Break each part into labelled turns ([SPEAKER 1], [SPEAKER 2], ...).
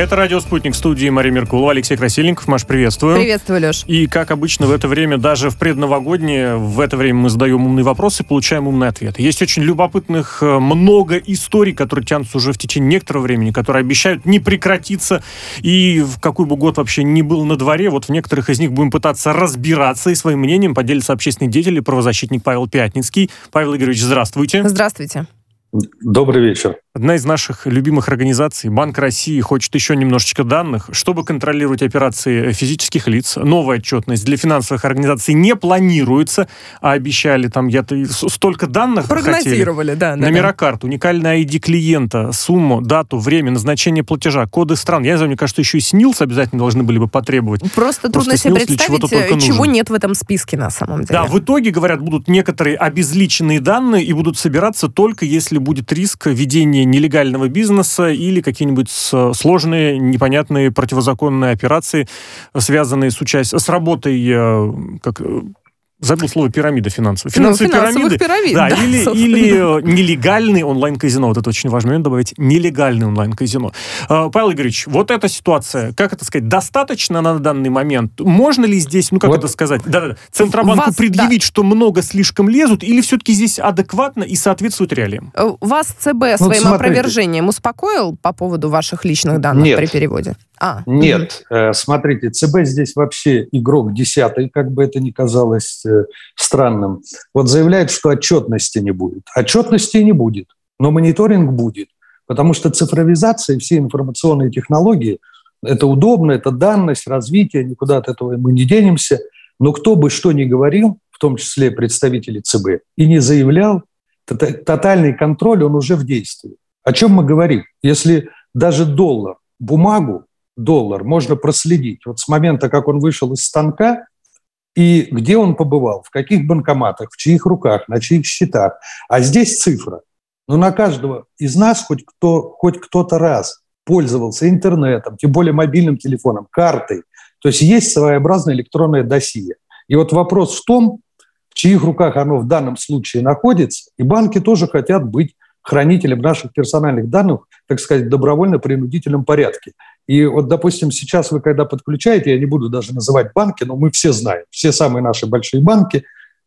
[SPEAKER 1] Это «Радио Спутник» студии Мария Меркулова, Алексей Красильников. Маш, приветствую.
[SPEAKER 2] Приветствую, Леш.
[SPEAKER 1] И, как обычно, в это время, даже в предновогоднее, в это время мы задаем умные вопросы, получаем умные ответы. Есть очень любопытных э, много историй, которые тянутся уже в течение некоторого времени, которые обещают не прекратиться. И в какой бы год вообще ни был на дворе, вот в некоторых из них будем пытаться разбираться и своим мнением поделиться общественный деятель и правозащитник Павел Пятницкий. Павел Игоревич, здравствуйте.
[SPEAKER 2] Здравствуйте.
[SPEAKER 3] Добрый вечер.
[SPEAKER 1] Одна из наших любимых организаций, Банк России, хочет еще немножечко данных, чтобы контролировать операции физических лиц. Новая отчетность для финансовых организаций не планируется, а обещали там я столько данных
[SPEAKER 2] Прогнозировали,
[SPEAKER 1] хотели.
[SPEAKER 2] да.
[SPEAKER 1] Номера
[SPEAKER 2] да.
[SPEAKER 1] карт, уникальный ID клиента, сумму, дату, время, назначение платежа, коды стран. Я не знаю, мне кажется, еще и СНИЛС обязательно должны были бы потребовать.
[SPEAKER 2] Просто, Просто трудно себе представить, э, чего нет в этом списке на самом деле.
[SPEAKER 1] Да, в итоге, говорят, будут некоторые обезличенные данные и будут собираться только если будет риск ведения нелегального бизнеса или какие-нибудь сложные, непонятные противозаконные операции, связанные с, участием, с работой э, как, забыл слово пирамида финансовая.
[SPEAKER 2] Финансовые ну, пирамиды. Пирамид,
[SPEAKER 1] да, да, или, или э, нелегальный онлайн-казино. Вот это очень важный момент добавить. Нелегальный онлайн-казино. Э, Павел Игоревич, вот эта ситуация, как это сказать, достаточно на данный момент? Можно ли здесь, ну как вот. это сказать, да, да, Центробанку Вас, предъявить, да. что много слишком лезут, или все-таки здесь адекватно и соответствует реалиям?
[SPEAKER 2] Э, вас ЦБ ну, своим смотрите. опровержением успокоил по поводу ваших личных данных
[SPEAKER 3] Нет.
[SPEAKER 2] при переводе?
[SPEAKER 3] А, Нет, угу. смотрите, ЦБ здесь вообще игрок десятый, как бы это ни казалось э, странным. Вот заявляет, что отчетности не будет. Отчетности не будет, но мониторинг будет, потому что цифровизация и все информационные технологии – это удобно, это данность, развитие, никуда от этого мы не денемся. Но кто бы что ни говорил, в том числе представители ЦБ, и не заявлял, тотальный контроль, он уже в действии. О чем мы говорим? Если даже доллар, бумагу доллар можно проследить. Вот с момента, как он вышел из станка, и где он побывал, в каких банкоматах, в чьих руках, на чьих счетах. А здесь цифра. Но на каждого из нас хоть, кто, хоть кто-то раз пользовался интернетом, тем более мобильным телефоном, картой. То есть есть своеобразное электронное досье. И вот вопрос в том, в чьих руках оно в данном случае находится, и банки тоже хотят быть хранителем наших персональных данных, так сказать, в добровольно-принудительном порядке. И вот, допустим, сейчас вы когда подключаете, я не буду даже называть банки, но мы все знаем, все самые наши большие банки,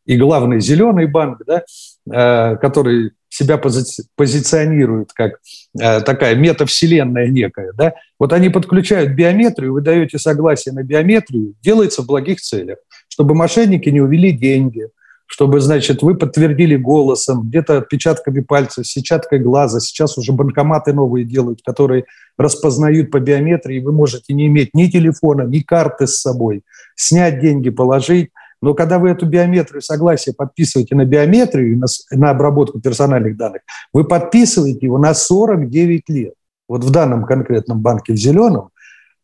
[SPEAKER 3] и главный зеленый банк, да, э, который себя пози позиционирует как э, такая метавселенная некая, да, вот они подключают биометрию, вы даете согласие на биометрию, делается в благих целях, чтобы мошенники не увели деньги, чтобы, значит, вы подтвердили голосом, где-то отпечатками пальцев, сетчаткой глаза. Сейчас уже банкоматы новые делают, которые распознают по биометрии. Вы можете не иметь ни телефона, ни карты с собой, снять деньги, положить. Но когда вы эту биометрию согласие подписываете на биометрию, на, на обработку персональных данных, вы подписываете его на 49 лет. Вот в данном конкретном банке в зеленом,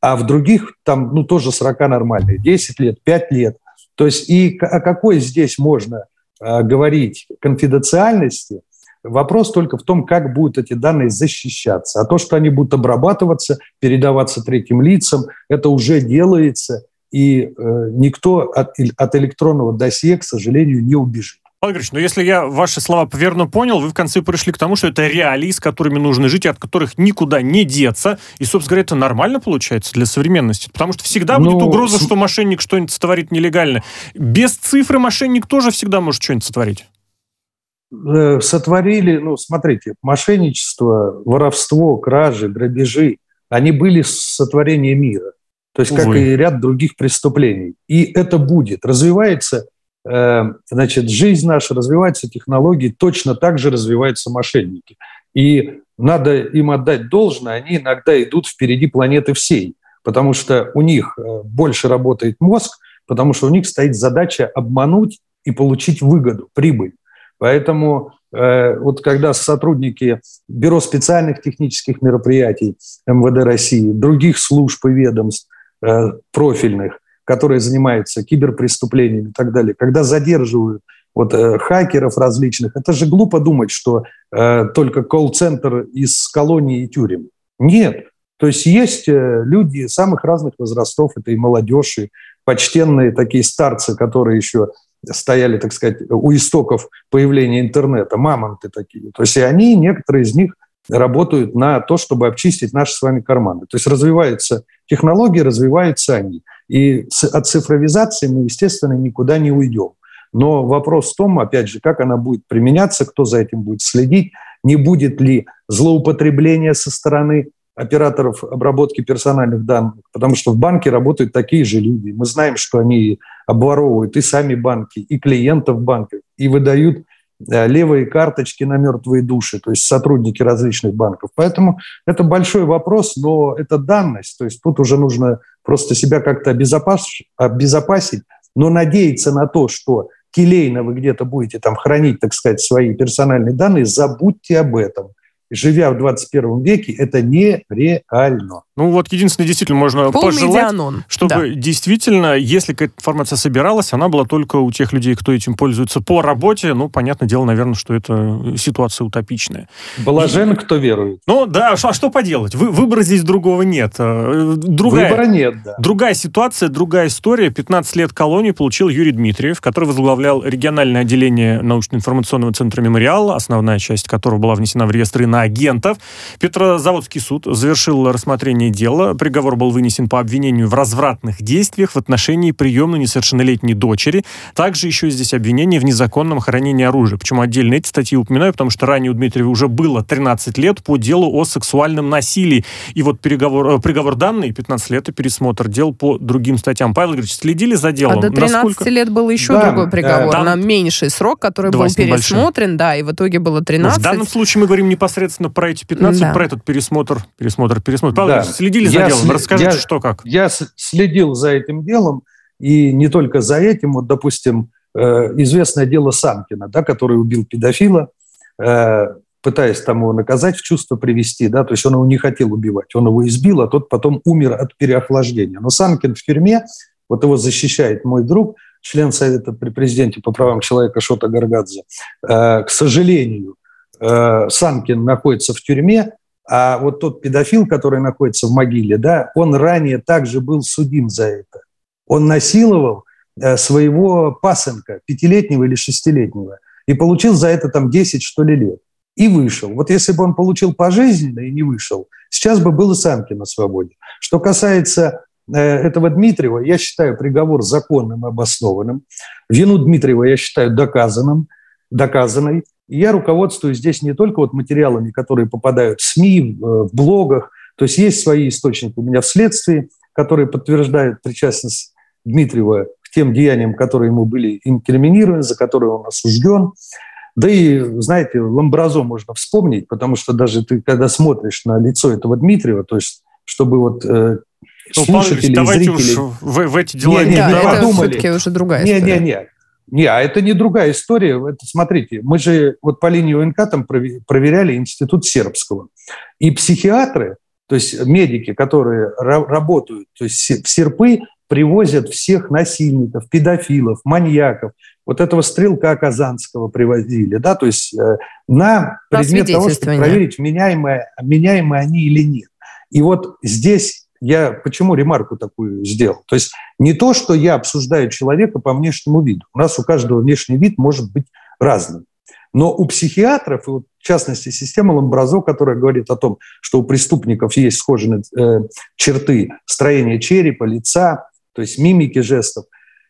[SPEAKER 3] а в других там ну, тоже срока нормальные, 10 лет, 5 лет – то есть и о какой здесь можно э, говорить конфиденциальности, Вопрос только в том, как будут эти данные защищаться. А то, что они будут обрабатываться, передаваться третьим лицам, это уже делается, и э, никто от, от электронного досье, к сожалению, не убежит.
[SPEAKER 1] Павел Григорьевич, ну если я ваши слова верно понял, вы в конце пришли к тому, что это реалии, с которыми нужно жить, и от которых никуда не деться. И, собственно говоря, это нормально получается для современности. Потому что всегда ну, будет угроза, с... что мошенник что-нибудь сотворит нелегально. Без цифры мошенник тоже всегда может что-нибудь сотворить.
[SPEAKER 3] Э, сотворили, ну, смотрите, мошенничество, воровство, кражи, грабежи, они были сотворения мира. То есть, Увы. как и ряд других преступлений. И это будет. Развивается значит, жизнь наша развивается, технологии, точно так же развиваются мошенники. И надо им отдать должное, они иногда идут впереди планеты всей, потому что у них э, больше работает мозг, потому что у них стоит задача обмануть и получить выгоду, прибыль. Поэтому э, вот когда сотрудники Бюро специальных технических мероприятий МВД России, других служб и ведомств профильных – которые занимаются киберпреступлениями и так далее, когда задерживают вот э, хакеров различных, это же глупо думать, что э, только колл-центр из колонии и тюрем. Нет. То есть есть э, люди самых разных возрастов, это и молодежь, и почтенные такие старцы, которые еще стояли, так сказать, у истоков появления интернета, мамонты такие. То есть и они, некоторые из них работают на то, чтобы обчистить наши с вами карманы. То есть развиваются технологии, развиваются они. И от цифровизации мы, естественно, никуда не уйдем. Но вопрос в том, опять же, как она будет применяться, кто за этим будет следить, не будет ли злоупотребления со стороны операторов обработки персональных данных, потому что в банке работают такие же люди. Мы знаем, что они обворовывают и сами банки, и клиентов банков, и выдают левые карточки на мертвые души, то есть сотрудники различных банков. Поэтому это большой вопрос, но это данность. То есть тут уже нужно просто себя как-то обезопасить, но надеяться на то, что келейно вы где-то будете там хранить, так сказать, свои персональные данные, забудьте об этом живя в 21 веке, это нереально.
[SPEAKER 1] Ну вот единственное, действительно, можно Пол пожелать, медианон. чтобы да. действительно, если какая-то информация собиралась, она была только у тех людей, кто этим пользуется по работе. Ну, понятное дело, наверное, что это ситуация утопичная.
[SPEAKER 3] Блажен, кто верует.
[SPEAKER 1] Ну да, а что поделать? Вы, выбора здесь другого нет. Э, другая,
[SPEAKER 3] Выбора нет, да.
[SPEAKER 1] Другая ситуация, другая история. 15 лет колонии получил Юрий Дмитриев, который возглавлял региональное отделение научно-информационного центра «Мемориал», основная часть которого была внесена в реестры на агентов. Петрозаводский суд завершил рассмотрение дела. Приговор был вынесен по обвинению в развратных действиях в отношении приемной несовершеннолетней дочери. Также еще здесь обвинение в незаконном хранении оружия. Почему отдельно эти статьи упоминаю? Потому что ранее у Дмитриева уже было 13 лет по делу о сексуальном насилии. И вот переговор, э, приговор данный, 15 лет и пересмотр дел по другим статьям. Павел Игоревич, следили за делом?
[SPEAKER 2] А до 13 Насколько... лет был еще да, другой приговор да, на меньший срок, который был пересмотрен, да, и в итоге было 13.
[SPEAKER 1] Но в данном случае мы говорим непосредственно непосредственно про эти 15, да. про этот пересмотр, пересмотр, пересмотр. Павел, да. следили за я делом? След... Расскажите, я, что как.
[SPEAKER 3] Я следил за этим делом, и не только за этим. Вот, допустим, э, известное дело Санкина, да, который убил педофила, э, пытаясь там его наказать, в чувство привести, да, то есть он его не хотел убивать, он его избил, а тот потом умер от переохлаждения. Но Санкин в тюрьме, вот его защищает мой друг, член Совета при президенте по правам человека Шота Гаргадзе, э, к сожалению, э, Санкин находится в тюрьме, а вот тот педофил, который находится в могиле, да, он ранее также был судим за это. Он насиловал э, своего пасынка, пятилетнего или шестилетнего, и получил за это там 10, что ли, лет. И вышел. Вот если бы он получил пожизненно и не вышел, сейчас бы был и Санкин на свободе. Что касается э, этого Дмитриева, я считаю приговор законным и обоснованным. Вину Дмитриева я считаю доказанным, доказанной. И я руководствуюсь здесь не только вот материалами, которые попадают в СМИ, в блогах, то есть есть свои источники у меня в следствии, которые подтверждают причастность Дмитриева к тем деяниям, которые ему были инкриминированы, за которые он осужден. Да и, знаете, Ламбразо можно вспомнить, потому что даже ты, когда смотришь на лицо этого Дмитриева, то есть чтобы вот э, ну, слушатели,
[SPEAKER 1] давайте зрители... уж в, в эти дела
[SPEAKER 2] не, не, да, не это все-таки уже другая
[SPEAKER 3] не,
[SPEAKER 2] история.
[SPEAKER 3] Не, не, не, а это не другая история. Это, смотрите, мы же вот по линии ОНК там проверяли институт сербского. И психиатры, то есть медики, которые работают, то есть в серпы привозят всех насильников, педофилов, маньяков. Вот этого стрелка Казанского привозили, да, то есть э, на предмет того, чтобы проверить, меняемые, меняемые они или нет. И вот здесь я почему ремарку такую сделал? То есть не то, что я обсуждаю человека по внешнему виду. У нас у каждого внешний вид может быть разным. Но у психиатров, и вот в частности система Ламбразо, которая говорит о том, что у преступников есть схожие э, черты строения черепа, лица, то есть мимики жестов,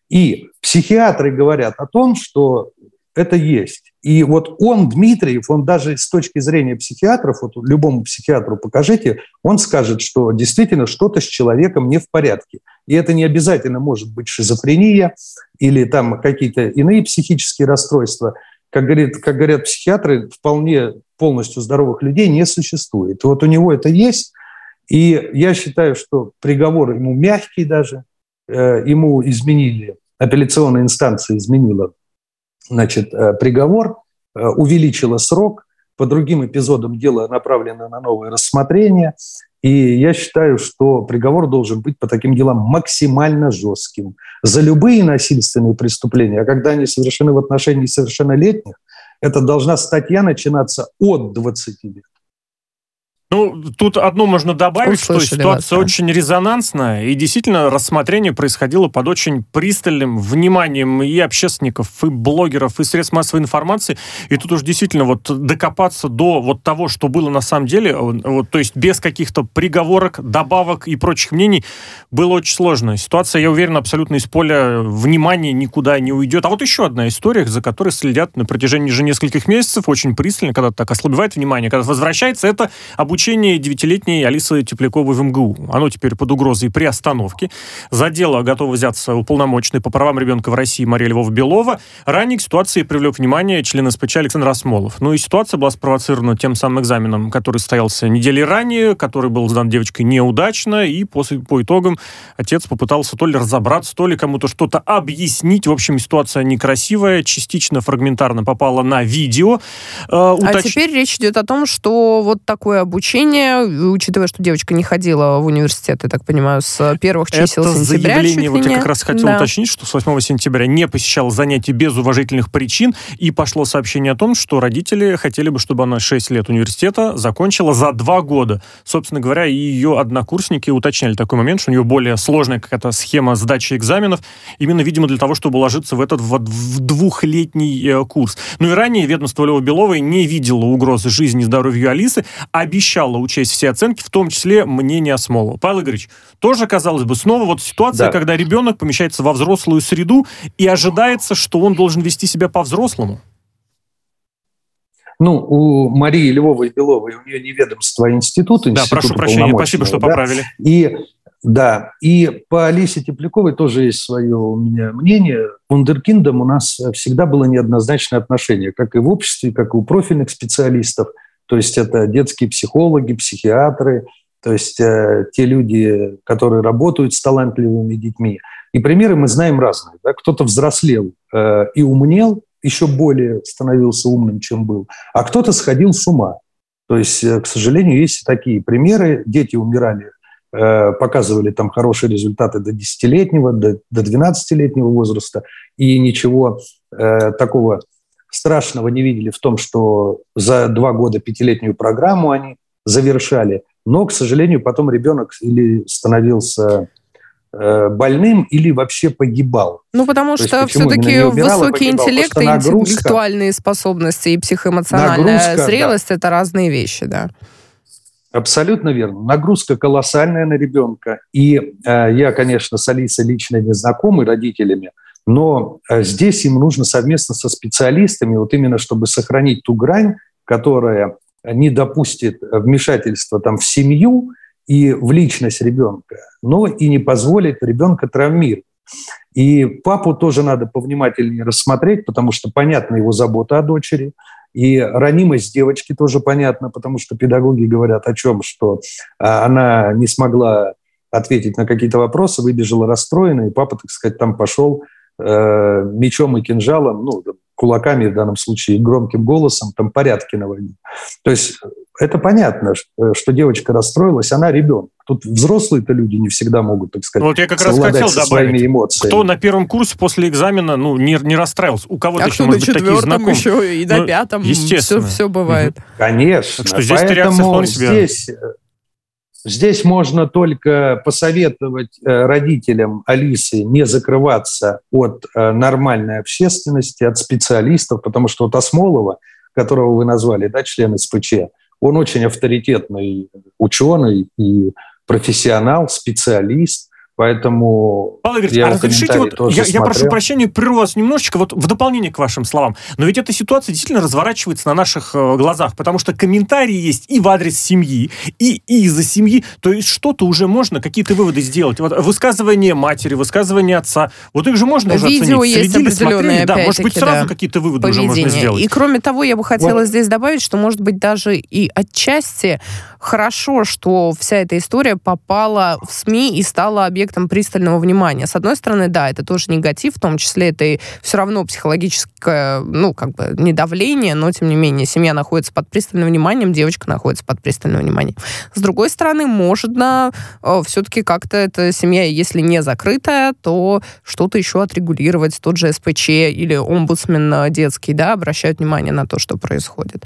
[SPEAKER 3] и психиатры говорят о том, что это есть. И вот он, Дмитриев, он даже с точки зрения психиатров, вот любому психиатру покажите, он скажет, что действительно что-то с человеком не в порядке. И это не обязательно может быть шизофрения или там какие-то иные психические расстройства. Как, говорит, как говорят психиатры, вполне полностью здоровых людей не существует. Вот у него это есть. И я считаю, что приговор ему мягкий даже, э, ему изменили, апелляционная инстанция изменила значит, э, приговор, э, увеличила срок, по другим эпизодам дела направлено на новое рассмотрение. И я считаю, что приговор должен быть по таким делам максимально жестким. За любые насильственные преступления, а когда они совершены в отношении совершеннолетних, это должна статья начинаться от 20 лет.
[SPEAKER 1] Ну, тут одно можно добавить, Услышали что ситуация вас, да. очень резонансная, и действительно рассмотрение происходило под очень пристальным вниманием и общественников, и блогеров, и средств массовой информации. И тут уж действительно вот докопаться до вот того, что было на самом деле, вот, то есть без каких-то приговорок, добавок и прочих мнений, было очень сложно. Ситуация, я уверен, абсолютно из поля внимания никуда не уйдет. А вот еще одна история, за которой следят на протяжении же нескольких месяцев, очень пристально, когда так ослабевает внимание, когда возвращается, это обучение обучение девятилетней Алисы Тепляковой в МГУ. Оно теперь под угрозой приостановки. За дело готова взяться уполномоченный по правам ребенка в России Мария Львова-Белова. Ранее к ситуации привлек внимание член СПЧ Александр Осмолов. Ну и ситуация была спровоцирована тем самым экзаменом, который состоялся недели ранее, который был сдан девочкой неудачно, и после, по итогам отец попытался то ли разобраться, то ли кому-то что-то объяснить. В общем, ситуация некрасивая, частично фрагментарно попала на видео.
[SPEAKER 2] Э, уточ... А теперь речь идет о том, что вот такое обучение обучение, учитывая, что девочка не ходила в университет, я так понимаю, с первых чисел
[SPEAKER 1] Это
[SPEAKER 2] сентября.
[SPEAKER 1] заявление, вот я как раз хотел да. уточнить, что с 8 сентября не посещала занятия без уважительных причин, и пошло сообщение о том, что родители хотели бы, чтобы она 6 лет университета закончила за 2 года. Собственно говоря, и ее однокурсники уточняли такой момент, что у нее более сложная какая-то схема сдачи экзаменов, именно, видимо, для того, чтобы уложиться в этот в двухлетний э, курс. Ну и ранее ведомство Лева-Беловой не видело угрозы жизни и здоровью Алисы, обещало обещала учесть все оценки, в том числе мнение Осмолова. Павел Игоревич, тоже, казалось бы, снова вот ситуация, да. когда ребенок помещается во взрослую среду и ожидается, что он должен вести себя по-взрослому.
[SPEAKER 3] Ну, у Марии Львовой Беловой, у нее неведомство института.
[SPEAKER 1] Да, прошу прощения, спасибо, что поправили. Да?
[SPEAKER 3] И да, и по Алисе Тепляковой тоже есть свое у меня мнение. Вундеркиндом у нас всегда было неоднозначное отношение, как и в обществе, как и у профильных специалистов – то есть это детские психологи, психиатры, то есть э, те люди, которые работают с талантливыми детьми. И примеры мы знаем разные. Да? Кто-то взрослел э, и умнел, еще более становился умным, чем был, а кто-то сходил с ума. То есть, э, к сожалению, есть такие примеры. Дети умирали, э, показывали там хорошие результаты до 10-летнего, до, до 12-летнего возраста, и ничего э, такого страшного не видели в том, что за два года пятилетнюю программу они завершали. Но, к сожалению, потом ребенок или становился э, больным или вообще погибал.
[SPEAKER 2] Ну, потому То что все-таки высокий интеллект и интеллектуальные способности и психоэмоциональная нагрузка, зрелость да. – это разные вещи, да.
[SPEAKER 3] Абсолютно верно. Нагрузка колоссальная на ребенка. И э, я, конечно, с Алисой лично не знакомый родителями, но э, здесь им нужно совместно со специалистами, вот именно чтобы сохранить ту грань, которая не допустит вмешательства там, в семью и в личность ребенка, но и не позволит ребенка травмировать. И папу тоже надо повнимательнее рассмотреть, потому что понятна его забота о дочери, и ранимость девочки тоже понятна, потому что педагоги говорят о чем, что а, она не смогла ответить на какие-то вопросы, выбежала расстроена, и папа, так сказать, там пошел э, мечом и кинжалом, ну, кулаками в данном случае, и громким голосом, там порядки наводить. То есть это понятно, что девочка расстроилась, она ребенок. Тут взрослые-то люди не всегда могут, так сказать,
[SPEAKER 1] Вот я как раз хотел добавить, эмоциями. кто на первом курсе после экзамена ну, не, не расстроился. У кого-то
[SPEAKER 2] а еще, может быть, такие знакомые. еще и на ну, пятом. Естественно. Все, все бывает.
[SPEAKER 3] Конечно. Так что здесь Поэтому здесь Здесь можно только посоветовать э, родителям Алисы не закрываться от э, нормальной общественности, от специалистов, потому что вот Осмолова, которого вы назвали, да, член СПЧ, он очень авторитетный ученый и профессионал, специалист, Поэтому
[SPEAKER 1] Павел Игоревич, а разрешите, вот, я, я прошу прощения, прерву вас немножечко, вот в дополнение к вашим словам, но ведь эта ситуация действительно разворачивается на наших э, глазах, потому что комментарии есть и в адрес семьи, и, и из-за семьи, то есть что-то уже можно, какие-то выводы сделать. Вот высказывание матери, высказывание отца, вот их же можно уже
[SPEAKER 2] Видео оценить. есть Следили, смотрели,
[SPEAKER 1] да, может быть, сразу да, какие-то выводы поведение. уже можно сделать.
[SPEAKER 2] И кроме того, я бы хотела вот. здесь добавить, что, может быть, даже и отчасти хорошо, что вся эта история попала в СМИ и стала объектом пристального внимания. С одной стороны, да, это тоже негатив, в том числе это и все равно психологическое, ну, как бы, не давление, но, тем не менее, семья находится под пристальным вниманием, девочка находится под пристальным вниманием. С другой стороны, можно э, все-таки как-то эта семья, если не закрытая, то что-то еще отрегулировать, тот же СПЧ или омбудсмен детский, да, обращают внимание на то, что происходит.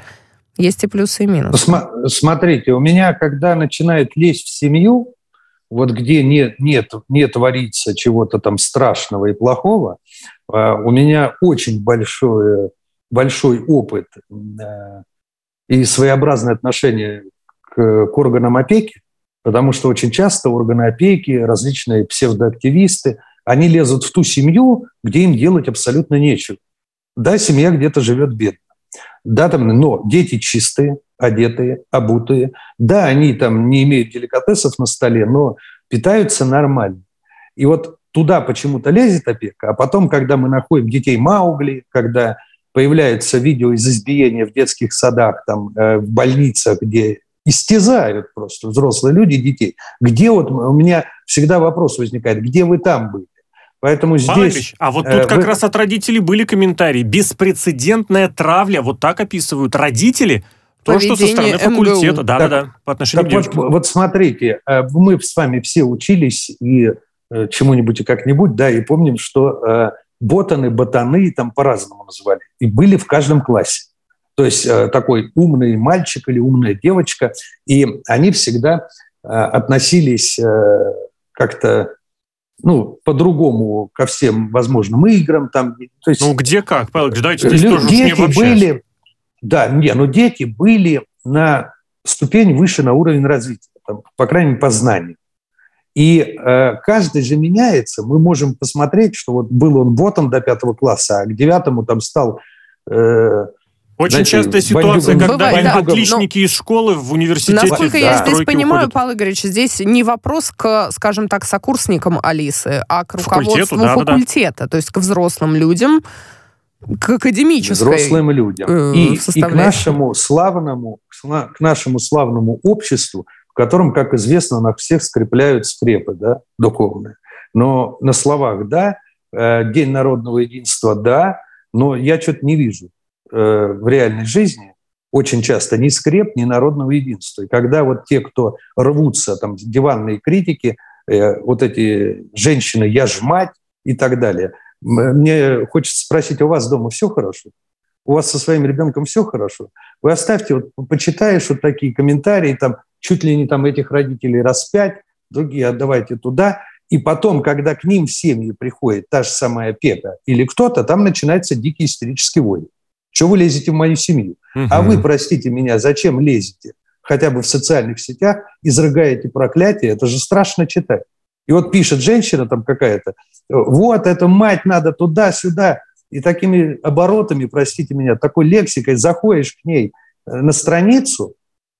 [SPEAKER 2] Есть и плюсы, и минусы.
[SPEAKER 3] См- смотрите, у меня, когда начинает лезть в семью, вот где нет, нет, не творится чего-то там страшного и плохого, а, у меня очень большой, большой опыт э, и своеобразное отношение к, к органам опеки, потому что очень часто органы опеки, различные псевдоактивисты, они лезут в ту семью, где им делать абсолютно нечего. Да, семья где-то живет бедно. Да, там, но дети чистые, одетые, обутые. Да, они там не имеют деликатесов на столе, но питаются нормально. И вот туда почему-то лезет опека, а потом, когда мы находим детей Маугли, когда появляются видео из избиения в детских садах, там, э, в больницах, где истязают просто взрослые люди детей. Где вот у меня всегда вопрос возникает, где вы там были? Поэтому здесь... Ильич,
[SPEAKER 1] а вот тут э, как вы... раз от родителей были комментарии. Беспрецедентная травля, вот так описывают родители, то, что со стороны факультета, да-да-да,
[SPEAKER 3] по отношению так к вот, вот смотрите, э, мы с вами все учились и э, чему-нибудь и как-нибудь, да, и помним, что э, ботаны, ботаны там по-разному называли, и были в каждом классе. То есть э, такой умный мальчик или умная девочка, и они всегда э, относились э, как-то ну, по-другому ко всем возможным играм. Там,
[SPEAKER 1] то есть, ну, где как, Павел давайте здесь тоже
[SPEAKER 3] дети были, Да, не, но дети были на ступень выше на уровень развития, там, по крайней мере, по знанию. И э, каждый же меняется. Мы можем посмотреть, что вот был он ботом до пятого класса, а к девятому там стал э,
[SPEAKER 1] очень Знаете, частая ситуация, бандюгам, когда Бывает, да, отличники но, из школы в университете...
[SPEAKER 2] Насколько да. я здесь понимаю, уходят. Павел Игоревич, здесь не вопрос к, скажем так, сокурсникам Алисы, а к руководству да, факультета, да, да. то есть к взрослым людям, к академической
[SPEAKER 3] Взрослым людям. Э, и, и к нашему славному, к нашему славному обществу, в котором, как известно, на всех скрепляют скрепы да, духовные. Но на словах «да», э, День народного единства «да», но я что-то не вижу в реальной жизни очень часто ни скреп, ни народного единства. И когда вот те, кто рвутся, там, диванные критики, э, вот эти женщины «я ж мать» и так далее, мне хочется спросить, у вас дома все хорошо? У вас со своим ребенком все хорошо? Вы оставьте, вот почитаешь вот такие комментарии, там чуть ли не там этих родителей раз пять, другие отдавайте туда, и потом, когда к ним в семьи приходит та же самая опека или кто-то, там начинается дикий истерический вой. Чего вы лезете в мою семью? Угу. А вы, простите меня, зачем лезете? Хотя бы в социальных сетях, изрыгаете проклятие, это же страшно читать. И вот пишет женщина там какая-то, вот, эта мать надо туда-сюда. И такими оборотами, простите меня, такой лексикой заходишь к ней э, на страницу,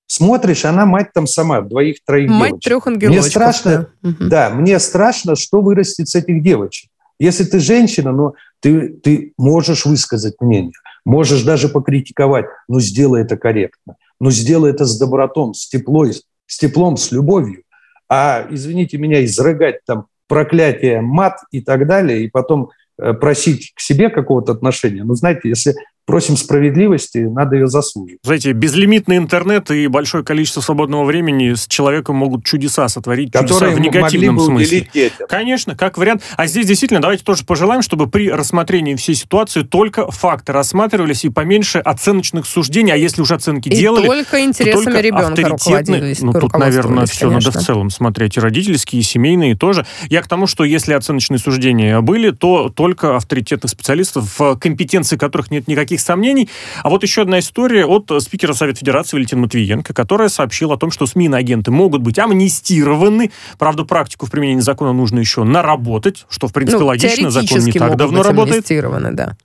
[SPEAKER 3] смотришь, она мать там сама, двоих-троих
[SPEAKER 2] девочек. Мать трех ангелочков.
[SPEAKER 3] Мне страшно, да. да, мне страшно, что вырастет с этих девочек. Если ты женщина, но ты, ты можешь высказать мнение. Можешь даже покритиковать, но сделай это корректно, но сделай это с добротом, с теплой, с теплом, с любовью. А, извините меня, изрыгать там проклятие, мат и так далее, и потом э, просить к себе какого-то отношения. Ну, знаете, если просим справедливости, надо ее заслужить.
[SPEAKER 1] Знаете, безлимитный интернет и большое количество свободного времени с человеком могут чудеса сотворить,
[SPEAKER 3] Которые
[SPEAKER 1] чудеса в негативном смысле. Детям. Конечно, как вариант. А здесь действительно давайте тоже пожелаем, чтобы при рассмотрении всей ситуации только факты рассматривались и поменьше оценочных суждений, а если уже оценки
[SPEAKER 2] и
[SPEAKER 1] делали,
[SPEAKER 2] только интересами только ребенка руководились.
[SPEAKER 1] Ну, тут, наверное, все конечно. надо в целом смотреть. И родительские, и семейные тоже. Я к тому, что если оценочные суждения были, то только авторитетных специалистов, в компетенции которых нет никаких никаких сомнений. А вот еще одна история от спикера Совета Федерации Валентина Матвиенко, которая сообщила о том, что СМИ агенты могут быть амнистированы. Правда, практику в применении закона нужно еще наработать, что, в принципе, ну, логично. Закон не так давно работает.
[SPEAKER 2] да.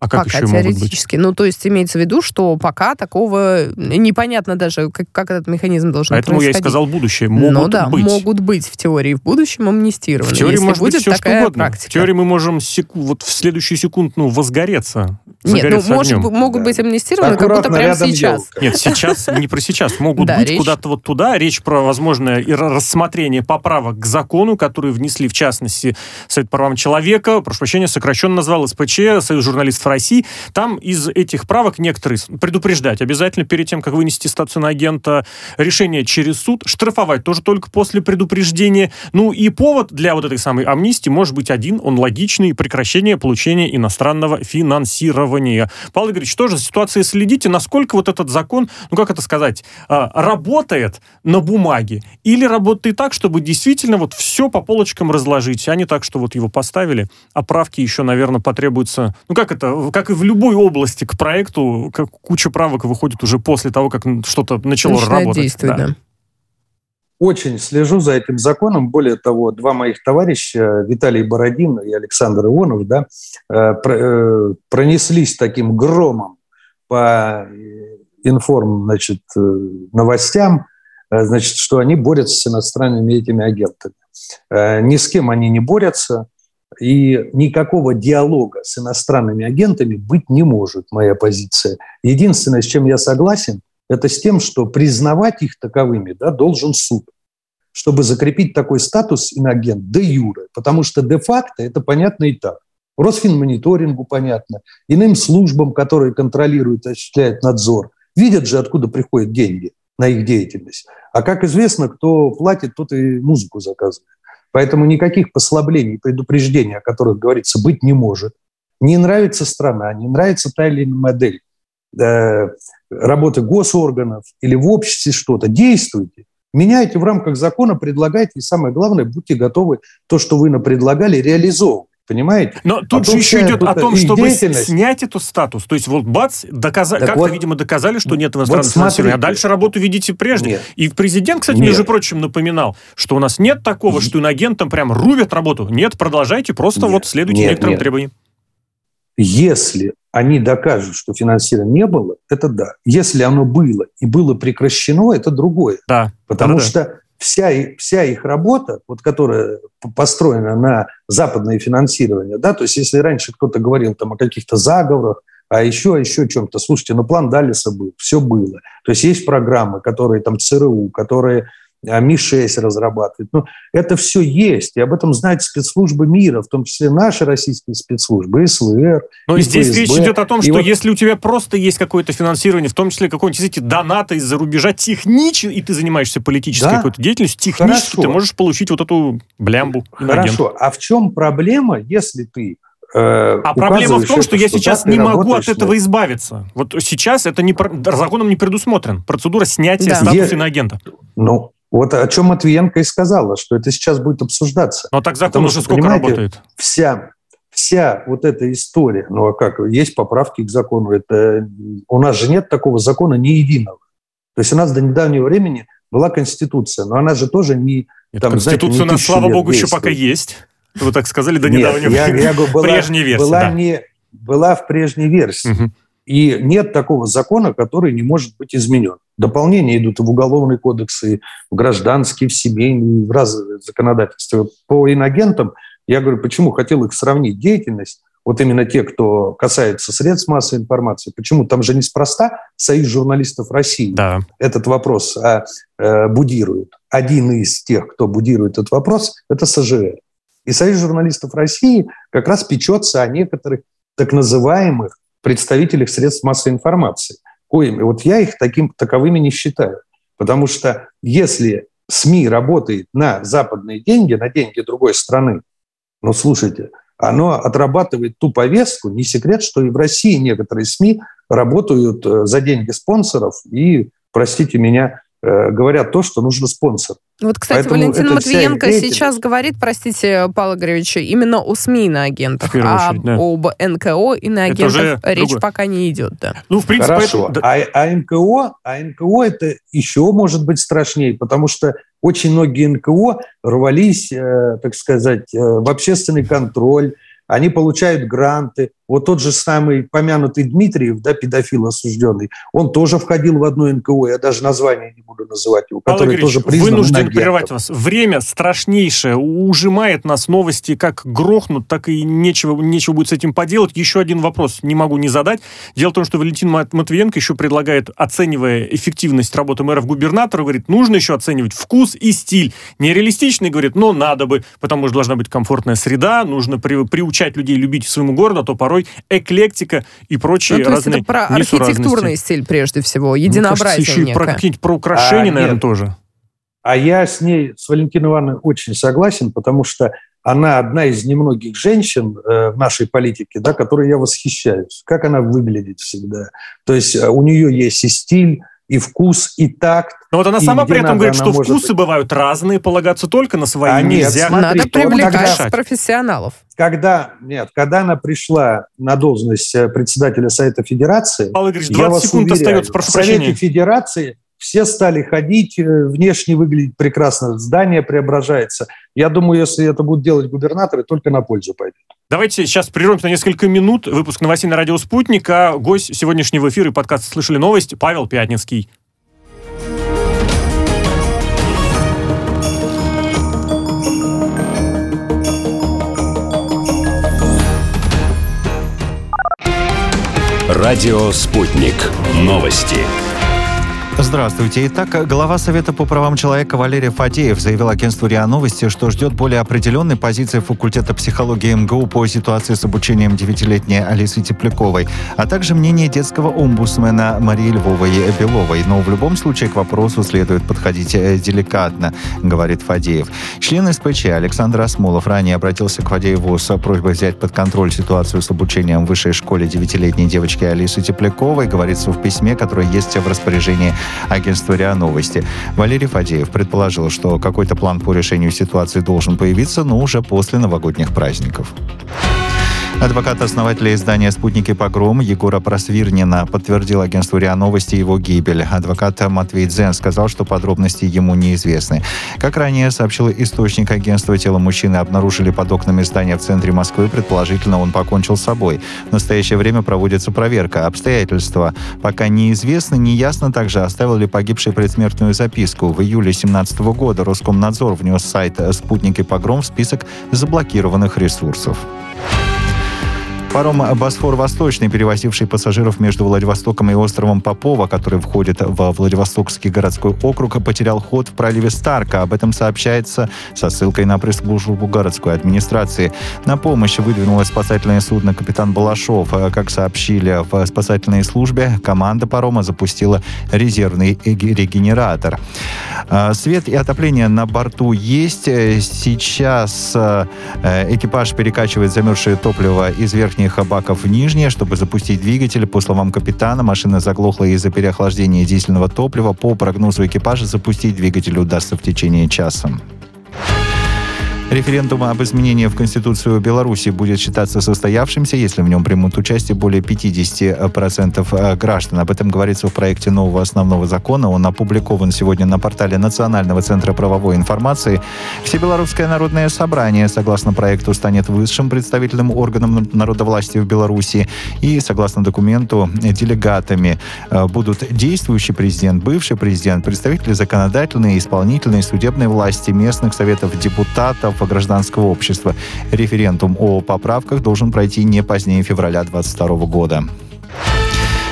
[SPEAKER 1] А как пока
[SPEAKER 2] еще теоретически. Ну, то есть имеется в виду, что пока такого непонятно даже, как, как этот механизм должен
[SPEAKER 1] Поэтому
[SPEAKER 2] происходить.
[SPEAKER 1] я и сказал будущее. Могут ну
[SPEAKER 2] да,
[SPEAKER 1] быть.
[SPEAKER 2] могут быть в теории в будущем амнистированы.
[SPEAKER 1] В теории
[SPEAKER 2] если
[SPEAKER 1] может
[SPEAKER 2] будет
[SPEAKER 1] быть все,
[SPEAKER 2] такая
[SPEAKER 1] что угодно.
[SPEAKER 2] практика.
[SPEAKER 1] В теории мы можем секу... вот в следующую секунду ну, возгореться.
[SPEAKER 2] Нет, ну, может, могут да. быть амнистированы, Аккуратно, как будто прямо сейчас.
[SPEAKER 1] Елка. Нет, сейчас, не про сейчас. Могут да, быть речь... куда-то вот туда. Речь про возможное рассмотрение поправок к закону, которые внесли, в частности, Совет по правам человека, прошу прощения, сокращенно назвал СПЧ, Союз журналистов России. Там из этих правок некоторые предупреждать обязательно перед тем, как вынести статус на агента решение через суд, штрафовать тоже только после предупреждения. Ну и повод для вот этой самой амнистии может быть один, он логичный, прекращение получения иностранного финансирования. Павел Игоревич, тоже ситуации следите, насколько вот этот закон, ну как это сказать, а, работает на бумаге или работает так, чтобы действительно вот все по полочкам разложить, а не так, что вот его поставили, а правки еще, наверное, потребуются, ну как это, как и в любой области к проекту, как куча правок выходит уже после того, как что-то начало Начинает работать.
[SPEAKER 2] Действовать, да. да.
[SPEAKER 3] Очень слежу за этим законом. Более того, два моих товарища, Виталий Бородин и Александр Ионов, да, э, э, пронеслись таким громом по информ, значит, э, новостям, значит, что они борются с иностранными этими агентами. Ни с кем они не борются, и никакого диалога с иностранными агентами быть не может, моя позиция. Единственное, с чем я согласен, это с тем, что признавать их таковыми да, должен суд, чтобы закрепить такой статус инагент де юре, потому что де-факто это понятно и так. Росфинмониторингу понятно, иным службам, которые контролируют, осуществляют надзор, видят же, откуда приходят деньги на их деятельность. А как известно, кто платит, тот и музыку заказывает. Поэтому никаких послаблений, предупреждений, о которых говорится, быть не может. Не нравится страна, не нравится та или иная модель э, работы госорганов или в обществе что-то, действуйте. Меняйте в рамках закона, предлагайте, и самое главное, будьте готовы то, что вы предлагали, реализовывать. Понимаете?
[SPEAKER 1] Но а тут а же еще идет о том, чтобы снять эту статус. То есть вот бац, доказали, как-то, вот, видимо, доказали, что нет иностранного вот финансирования, а дальше работу видите прежде. Нет. И президент, кстати, нет. между прочим, напоминал, что у нас нет такого, что инагентам прям рубят работу. Нет, продолжайте, просто нет, вот следуйте нет, некоторым нет. требованиям.
[SPEAKER 3] Если они докажут, что финансирования не было, это да. Если оно было и было прекращено, это другое.
[SPEAKER 1] Да.
[SPEAKER 3] Потому
[SPEAKER 1] да,
[SPEAKER 3] что. Вся, вся их работа, вот, которая построена на западное финансирование, да, то есть если раньше кто-то говорил там о каких-то заговорах, а еще, еще чем-то, слушайте, ну план Далиса был, все было. То есть есть программы, которые там ЦРУ, которые Ми-6 разрабатывает. Ну, это все есть, и об этом знают спецслужбы мира, в том числе наши российские спецслужбы, СВР.
[SPEAKER 1] Но и здесь ФСБ. речь идет о том, и что вот... если у тебя просто есть какое-то финансирование, в том числе какой-нибудь, эти донаты из-за рубежа технически, и ты занимаешься политической да? какой-то деятельностью, технически Хорошо. ты можешь получить вот эту блямбу.
[SPEAKER 3] Хорошо, а в чем проблема, если ты
[SPEAKER 1] Э, а проблема в том, что я сейчас не могу от этого избавиться. Вот сейчас это не, законом не предусмотрен. Процедура снятия да. статуса иноагента.
[SPEAKER 3] Ну, вот о чем Матвиенко и сказала, что это сейчас будет обсуждаться.
[SPEAKER 1] Но так закон Потому уже сколько работает?
[SPEAKER 3] Вся, вся вот эта история, ну а как, есть поправки к закону, это, у нас же нет такого закона ни единого. То есть у нас до недавнего времени была Конституция, но она же тоже не...
[SPEAKER 1] Нет, там, Конституция знаете, не у нас, слава богу, действует. еще пока есть. Вы так сказали до недавнего
[SPEAKER 3] Нет, времени. Я, я говорю, была, Прежняя версия, была, да. не, была в прежней версии. Угу. И нет такого закона, который не может быть изменен. Дополнения идут и в уголовный кодекс, и в гражданский, в семейный, в разные законодательства. По инагентам, я говорю, почему хотел их сравнить деятельность, вот именно те, кто касается средств массовой информации, почему там же неспроста Союз журналистов России да. этот вопрос а, а, будирует. Один из тех, кто будирует этот вопрос, это СЖР. И Союз журналистов России как раз печется о некоторых так называемых представителях средств массовой информации. Коими. Вот я их таким, таковыми не считаю. Потому что если СМИ работает на западные деньги, на деньги другой страны, ну, слушайте, оно отрабатывает ту повестку. Не секрет, что и в России некоторые СМИ работают э, за деньги спонсоров и, простите меня, Э, говорят то, что нужно спонсор.
[SPEAKER 2] Вот, кстати, Поэтому Валентин Матвиенко сейчас говорит, простите, Павел Григорьевич, именно о СМИ на агентах, а очередь, да. об НКО и на агентах речь другое. пока не идет. Да.
[SPEAKER 3] Ну, в принципе, Хорошо. Это... А, а, НКО, а НКО это еще может быть страшнее, потому что очень многие НКО рвались, э, так сказать, э, в общественный контроль, они получают гранты. Вот тот же самый помянутый Дмитриев, да, педофил осужденный, он тоже входил в одну НКО, я даже название не буду называть его, который тоже признан
[SPEAKER 1] вынужден прервать вас. Время страшнейшее, ужимает нас новости, как грохнут, так и нечего, нечего будет с этим поделать. Еще один вопрос не могу не задать. Дело в том, что Валентин Матвиенко еще предлагает, оценивая эффективность работы мэров губернатора, говорит, нужно еще оценивать вкус и стиль. Нереалистичный, говорит, но надо бы, потому что должна быть комфортная среда, нужно при, приучать людей любить своему городу, а то порой эклектика и прочие ну, то разные
[SPEAKER 2] есть это про архитектурный стиль прежде всего, единообразие Мне кажется, еще
[SPEAKER 1] и про какие-нибудь про украшения, а, наверное, нет. тоже.
[SPEAKER 3] А я с ней, с Валентиной Ивановной очень согласен, потому что она одна из немногих женщин э, в нашей политике, да, которой я восхищаюсь. Как она выглядит всегда. То есть э, у нее есть и стиль, и вкус, и такт.
[SPEAKER 1] Но вот она сама при этом говорит, что вкусы быть... бывают разные, полагаться только на свои а
[SPEAKER 2] нельзя. Нет, смотри, Надо привлекать когда, профессионалов.
[SPEAKER 3] Когда, нет, когда она пришла на должность э, председателя Совета Федерации,
[SPEAKER 1] Павел Игоревич, 20 секунд уверяю, остается, прошу
[SPEAKER 3] в Совете прощения. Федерации все стали ходить, э, внешне выглядит прекрасно, здание преображается. Я думаю, если это будут делать губернаторы, только на пользу пойдет.
[SPEAKER 1] Давайте сейчас прервемся на несколько минут. Выпуск новостей на радио «Спутник», а гость сегодняшнего эфира и подкаста «Слышали новость» Павел Пятницкий.
[SPEAKER 4] Радио «Спутник». Новости.
[SPEAKER 5] Здравствуйте. Итак, глава Совета по правам человека Валерий Фадеев заявил агентству РИА Новости, что ждет более определенной позиции факультета психологии МГУ по ситуации с обучением девятилетней Алисы Тепляковой, а также мнение детского омбудсмена Марии Львовой Беловой. Но в любом случае к вопросу следует подходить э, деликатно, говорит Фадеев. Член СПЧ Александр Осмолов ранее обратился к Фадееву с просьбой взять под контроль ситуацию с обучением в высшей школе девятилетней девочки Алисы Тепляковой, говорится в письме, которое есть в распоряжении агентства РИА Новости. Валерий Фадеев предположил, что какой-то план по решению ситуации должен появиться, но уже после новогодних праздников. Адвокат основателя издания «Спутники Погром» Егора Просвирнина подтвердил агентству РИА Новости его гибель. Адвокат Матвей Дзен сказал, что подробности ему неизвестны. Как ранее сообщил источник агентства, тело мужчины обнаружили под окнами здания в центре Москвы. Предположительно, он покончил с собой. В настоящее время проводится проверка. Обстоятельства пока неизвестны. Неясно также, оставил ли погибший предсмертную записку. В июле 2017 года Роскомнадзор внес сайт «Спутники Погром» в список заблокированных ресурсов. Паром «Босфор-Восточный», перевозивший пассажиров между Владивостоком и островом Попова, который входит во Владивостокский городской округ, потерял ход в проливе Старка. Об этом сообщается со ссылкой на пресс-службу городской администрации. На помощь выдвинулось спасательное судно «Капитан Балашов». Как сообщили в спасательной службе, команда парома запустила резервный регенератор. А, свет и отопление на борту есть. Сейчас э, экипаж перекачивает замерзшее топливо из верхней верхних баков в нижние, чтобы запустить двигатель. По словам капитана, машина заглохла из-за переохлаждения дизельного топлива. По прогнозу экипажа запустить двигатель удастся в течение часа. Референдум об изменении в Конституцию Беларуси будет считаться состоявшимся, если в нем примут участие более 50% э, граждан. Об этом говорится в проекте нового основного закона. Он опубликован сегодня на портале Национального центра правовой информации. Всебелорусское народное собрание, согласно проекту, станет высшим представительным органом народовластия в Беларуси. И, согласно документу, делегатами э, будут действующий президент, бывший президент, представители законодательной, исполнительной, судебной власти, местных советов депутатов, гражданского общества. Референдум о поправках должен пройти не позднее февраля 2022 года.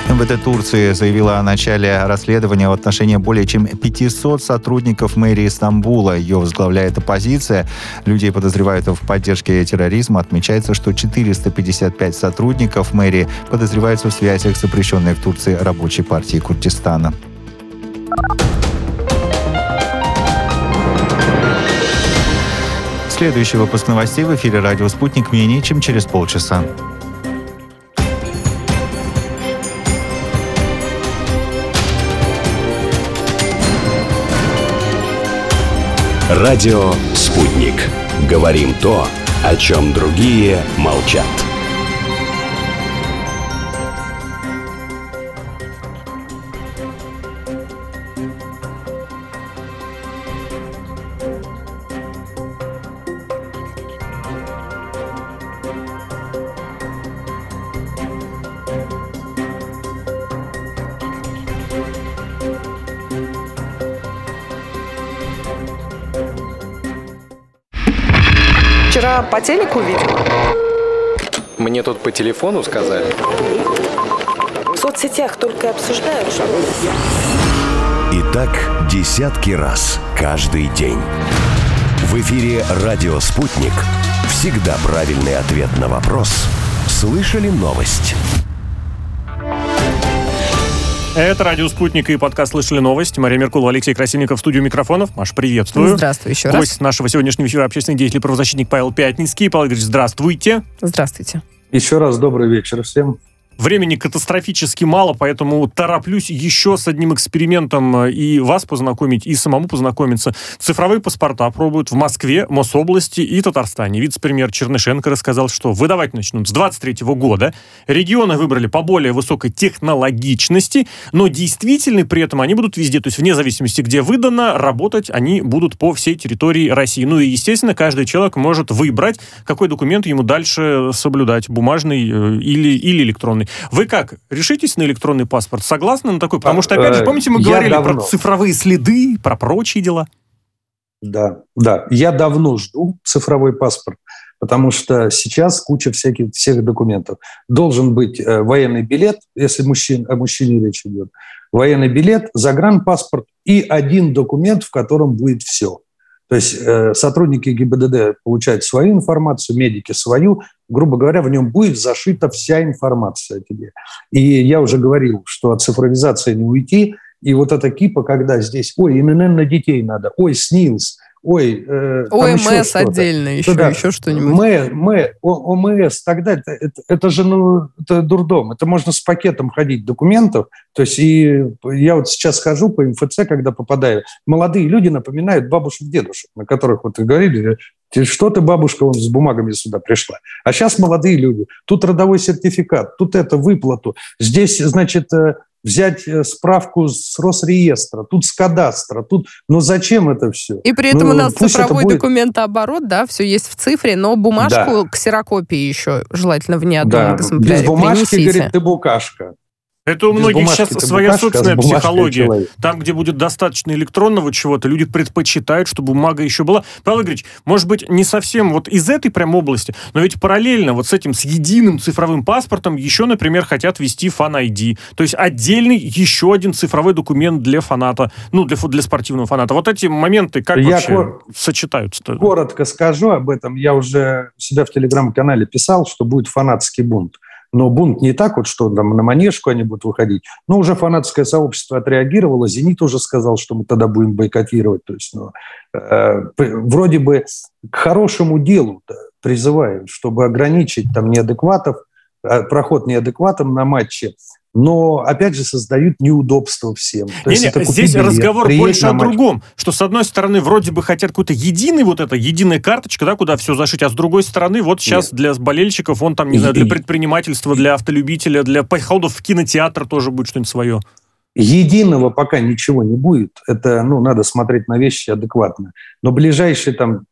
[SPEAKER 5] МВД Турции заявила о начале расследования в отношении более чем 500 сотрудников мэрии Стамбула. Ее возглавляет оппозиция. Людей подозревают в поддержке терроризма. Отмечается, что 455 сотрудников мэрии подозреваются в связях с запрещенной в Турции рабочей партией Курдистана. Следующий выпуск новостей в эфире «Радио Спутник» менее чем через полчаса.
[SPEAKER 4] Радио «Спутник». Говорим то, о чем другие молчат.
[SPEAKER 6] По телеку видел.
[SPEAKER 7] Мне тут по телефону сказали.
[SPEAKER 6] В соцсетях только обсуждают, что...
[SPEAKER 4] И так десятки раз каждый день. В эфире «Радио Спутник». Всегда правильный ответ на вопрос. Слышали новость?
[SPEAKER 1] Это «Радио Спутник» и подкаст «Слышали новость». Мария Меркулова, Алексей Красильников в студию микрофонов. Маш, приветствую.
[SPEAKER 2] Здравствуй еще
[SPEAKER 1] Гость
[SPEAKER 2] раз.
[SPEAKER 1] нашего сегодняшнего эфира общественный деятель и правозащитник Павел Пятницкий. Павел Игоревич, здравствуйте.
[SPEAKER 2] Здравствуйте.
[SPEAKER 3] Еще раз добрый вечер всем.
[SPEAKER 1] Времени катастрофически мало, поэтому тороплюсь еще с одним экспериментом э, и вас познакомить, и самому познакомиться. Цифровые паспорта пробуют в Москве, Мособласти и Татарстане. Вице-премьер Чернышенко рассказал, что выдавать начнут с 23 года. Регионы выбрали по более высокой технологичности, но действительны при этом они будут везде, то есть вне зависимости, где выдано, работать они будут по всей территории России. Ну и, естественно, каждый человек может выбрать, какой документ ему дальше соблюдать, бумажный э, или, или электронный. Вы как, решитесь на электронный паспорт? Согласны на такой? Потому что, опять же,
[SPEAKER 3] Э,
[SPEAKER 1] помните, мы говорили про
[SPEAKER 3] давно.
[SPEAKER 1] цифровые следы, про прочие дела?
[SPEAKER 3] Да, да. Я давно жду цифровой паспорт, потому что сейчас куча всяких всех документов. Должен быть э, военный билет, если мужчин, о мужчине речь идет, военный билет, загранпаспорт и один документ, в котором будет все. То есть э, сотрудники ГИБДД получают свою информацию, медики свою. Грубо говоря, в нем будет зашита вся информация о тебе. И я уже говорил, что от цифровизации не уйти. И вот эта кипа, когда здесь, ой, ИНН на детей надо, ой, СНИЛС, ой, э,
[SPEAKER 2] ОМС отдельно еще,
[SPEAKER 3] Да-да.
[SPEAKER 2] еще что-нибудь.
[SPEAKER 3] Мэ, мэ, О- ОМС, тогда это, это, это же ну, это дурдом. Это можно с пакетом ходить документов. То есть и я вот сейчас хожу по МФЦ, когда попадаю, молодые люди напоминают бабушек, дедушек, на которых вот говорили, «Ты что ты, бабушка, он с бумагами сюда пришла. А сейчас молодые люди. Тут родовой сертификат, тут это выплату. Здесь, значит, э, взять э, справку с Росреестра, тут с кадастра, тут... Но зачем это все?
[SPEAKER 2] И при этом
[SPEAKER 3] Ну,
[SPEAKER 2] у нас цифровой
[SPEAKER 3] будет-
[SPEAKER 2] документооборот, да, все есть в цифре, но бумажку ксерокопии еще желательно в неодном
[SPEAKER 3] Да,
[SPEAKER 2] экземпляре
[SPEAKER 3] без бумажки,
[SPEAKER 2] принесите.
[SPEAKER 3] говорит, ты букашка.
[SPEAKER 1] Это у
[SPEAKER 3] Без
[SPEAKER 1] многих
[SPEAKER 3] бумажки
[SPEAKER 1] сейчас своя
[SPEAKER 3] букашка, а с
[SPEAKER 1] собственная психология.
[SPEAKER 3] человек.
[SPEAKER 1] Там, где будет достаточно электронного чего-то, люди предпочитают, чтобы бумага еще была. Павел Игоревич, может быть, не совсем вот из этой прям области, но ведь параллельно вот с этим, с единым цифровым паспортом еще, например, хотят ввести фан ID. То есть отдельный еще один цифровой документ для фаната, ну, для, для спортивного фаната. Вот эти моменты как
[SPEAKER 3] Я
[SPEAKER 1] вообще
[SPEAKER 3] кор-
[SPEAKER 1] сочетаются-то?
[SPEAKER 3] Коротко скажу об этом. Я уже себя в телеграм-канале писал, что будет фанатский бунт. Но бунт не так вот, что там на манежку они будут выходить. Но уже фанатское сообщество отреагировало. «Зенит» уже сказал, что мы тогда будем бойкотировать. То есть, ну, э, вроде бы к хорошему делу призывают, чтобы ограничить там неадекватов, э, проход неадекватам на матче. Но, опять же, создают неудобства всем. То это купи
[SPEAKER 1] здесь
[SPEAKER 3] билет,
[SPEAKER 1] разговор больше о
[SPEAKER 3] матч.
[SPEAKER 1] другом. Что, с одной стороны, вроде бы хотят какой-то единый, вот эта единая карточка, да, куда все зашить, а с другой стороны, вот сейчас для болельщиков, он там, не
[SPEAKER 3] И-
[SPEAKER 1] знаю, для предпринимательства, для автолюбителя, для походов в кинотеатр тоже будет что-нибудь свое.
[SPEAKER 3] Единого пока ничего не будет. Это, ну, надо смотреть на вещи адекватно. Но в ближайшей там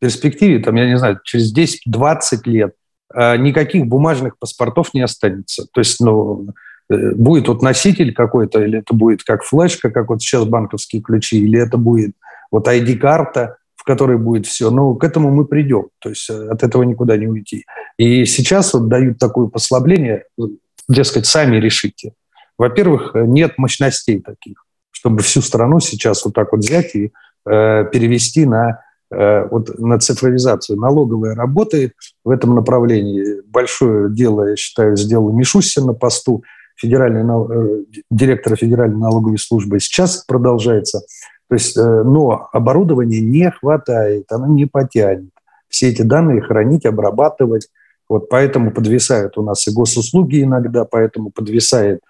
[SPEAKER 3] перспективе, там, я не знаю, через 10-20 лет э, никаких бумажных паспортов не останется. То есть, ну, будет вот носитель какой-то, или это будет как флешка, как вот сейчас банковские ключи, или это будет вот ID-карта, в которой будет все. Ну, к этому мы придем. То есть э, от этого никуда не уйти. И сейчас вот дают такое послабление, дескать, сами решите. Во-первых, нет мощностей таких, чтобы всю страну сейчас вот так вот взять и э, перевести на, э, вот, на цифровизацию. Налоговая работает в этом направлении. Большое дело, я считаю, сделал Мишустин на посту федеральный, нал- э, директора Федеральной налоговой службы. Сейчас продолжается. То есть, э, но оборудования не хватает, оно не потянет. Все эти данные хранить, обрабатывать. Вот поэтому подвисают у нас и госуслуги иногда, поэтому подвисает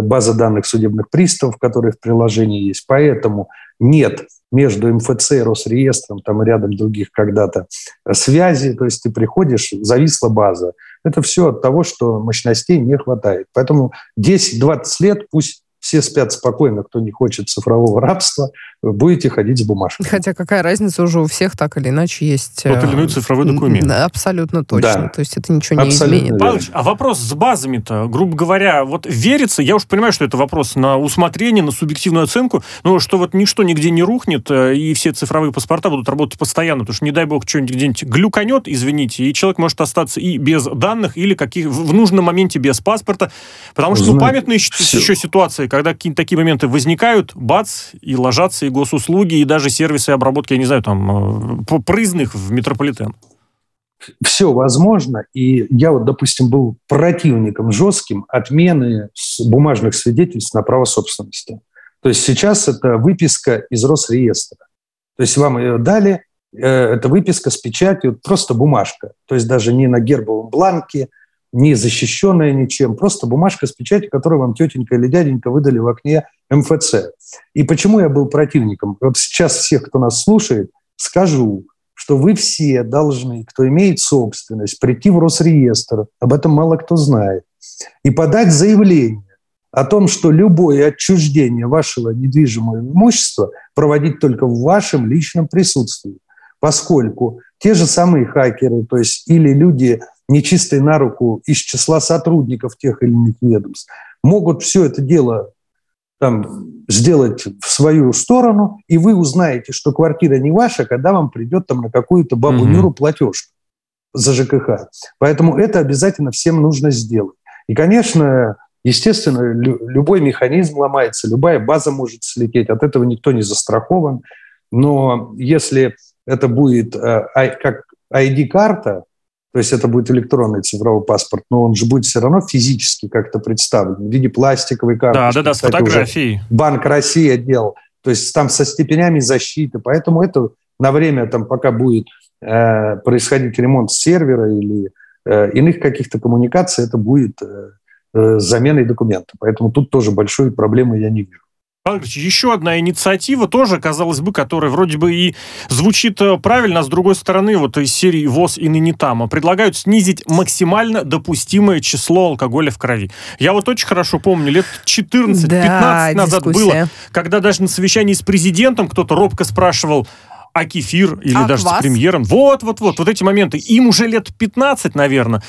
[SPEAKER 3] база данных судебных приставов, которые в приложении есть. Поэтому нет между МФЦ Росреестром, там и рядом других когда-то э, связи, то есть ты приходишь, зависла база. Это все от того, что мощностей не хватает. Поэтому 10-20 лет пусть все спят спокойно, кто не хочет цифрового рабства, будете ходить с бумажкой.
[SPEAKER 2] Хотя какая разница уже у всех так или иначе есть...
[SPEAKER 1] Тот
[SPEAKER 2] э,
[SPEAKER 1] или иной цифровой документ.
[SPEAKER 2] да, Абсолютно точно.
[SPEAKER 3] Да.
[SPEAKER 2] То есть это ничего не
[SPEAKER 3] Абсолютно
[SPEAKER 2] изменит.
[SPEAKER 3] верно.
[SPEAKER 1] Павлович, а вопрос с базами-то, грубо говоря, вот верится, я уж понимаю, что это вопрос на усмотрение, на субъективную оценку, но что вот ничто нигде не рухнет, э, и все цифровые паспорта будут работать постоянно, потому что, не дай бог, что-нибудь где-нибудь глюканет, извините, и человек может остаться и без данных, или каких, в нужном моменте без паспорта, потому что, ну,
[SPEAKER 3] всё.
[SPEAKER 1] еще ситуации, когда какие-то такие моменты возникают, бац, и ложатся и госуслуги, и даже сервисы обработки, я не знаю, там, э, прызных в метрополитен.
[SPEAKER 3] все возможно. И я вот, допустим, был противником жестким отмены бумажных свидетельств на право собственности. То есть сейчас это выписка из Росреестра. То есть вам ее дали, э, это выписка с печатью, просто бумажка. То есть даже не на гербовом бланке, не защищенная ничем, просто бумажка с печатью, которую вам тетенька или дяденька выдали в окне МФЦ. И почему я был противником? Вот сейчас всех, кто нас слушает, скажу, что вы все должны, кто имеет собственность, прийти в Росреестр, об этом мало кто знает, и подать заявление о том, что любое отчуждение вашего недвижимого имущества проводить только в вашем личном присутствии, поскольку те же самые хакеры, то есть или люди нечистые на руку из числа сотрудников тех или иных ведомств, могут все это дело там, сделать в свою сторону, и вы узнаете, что квартира не ваша, когда вам придет там на какую-то бабу Нюру платеж за ЖКХ. Поэтому это обязательно всем нужно сделать. И, конечно, естественно, любой механизм ломается, любая база может слететь, от этого никто не застрахован. Но если это будет э, как ID-карта, то есть это будет электронный цифровой паспорт, но он же будет все равно физически как-то представлен в виде пластиковой карты.
[SPEAKER 1] Да, да, да, с фотографией.
[SPEAKER 3] Банк России делал. То есть там со степенями защиты. Поэтому это на время, там, пока будет э, происходить ремонт сервера или э, иных каких-то коммуникаций, это будет э, э, заменой документа. Поэтому тут тоже большой проблемы я не вижу.
[SPEAKER 1] Еще одна инициатива тоже, казалось бы, которая вроде бы и звучит э, правильно, а с другой стороны, вот из серии ВОЗ и ныне там, предлагают снизить максимально допустимое число алкоголя в крови. Я вот очень хорошо помню, лет 14-15 да, назад дискуссия. было, когда даже на совещании с президентом кто-то робко спрашивал, а кефир или а даже квас? с премьером. Вот, вот, вот, вот эти моменты. Им уже лет 15, наверное.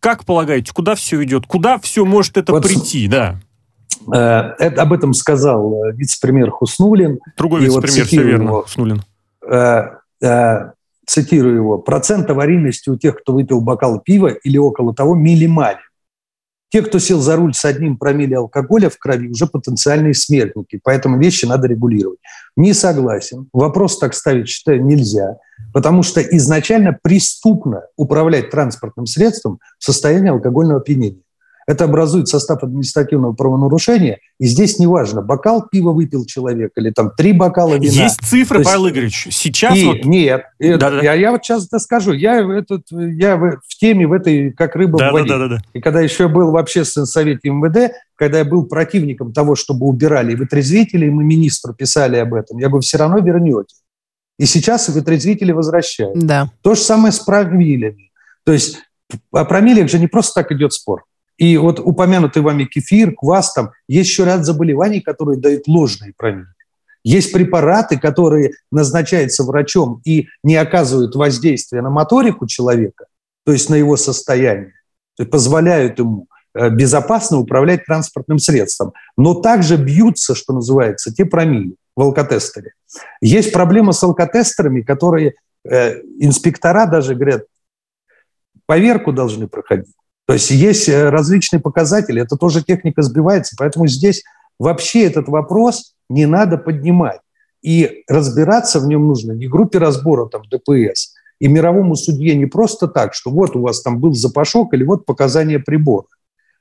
[SPEAKER 1] Как полагаете, куда все идет? Куда все может это вот прийти, да?
[SPEAKER 3] Э, это, об этом сказал э, вице-премьер Хуснулин.
[SPEAKER 1] Другой вице-премьер, вот все верно, его, Хуснулин.
[SPEAKER 3] Э, цитирую его. «Процент аварийности у тех, кто выпил бокал пива или около того, минимален. Те, кто сел за руль с одним промилле алкоголя в крови, уже потенциальные смертники, поэтому вещи надо регулировать. Не согласен. Вопрос так ставить, считаю, нельзя, потому что изначально преступно управлять транспортным средством в состоянии алкогольного опьянения. Это образует состав административного правонарушения. И здесь неважно, бокал пива выпил человек или там три бокала вина.
[SPEAKER 1] Есть цифры, есть... Павел Игоревич. Сейчас
[SPEAKER 3] и,
[SPEAKER 1] вот...
[SPEAKER 3] Нет, да, да. Я, я вот сейчас это скажу. Я, этот, я в, в теме в этой как рыба да, в воде. Да, да, да. И когда еще был в общественном совете МВД, когда я был противником того, чтобы убирали и вытрезвители, и мы министру писали об этом, я говорю, все равно вернете. И сейчас вытрезвители возвращают.
[SPEAKER 2] Да.
[SPEAKER 3] То же самое с промилями. То есть о промиллях же не просто так идет спор. И вот упомянутый вами кефир, квас, там есть еще ряд заболеваний, которые дают ложные промилле. Есть препараты, которые назначаются врачом и не оказывают воздействия на моторику человека, то есть на его состояние, то есть позволяют ему э, безопасно управлять транспортным средством, но также бьются, что называется, те промили в алкотестере. Есть проблема с алкотестерами, которые э, инспектора даже говорят, поверку должны проходить. То есть есть э, различные показатели, это тоже техника сбивается, поэтому здесь вообще этот вопрос не надо поднимать. И разбираться в нем нужно не группе разбора там ДПС, и мировому судье не просто так, что вот у вас там был запашок или вот показания прибора.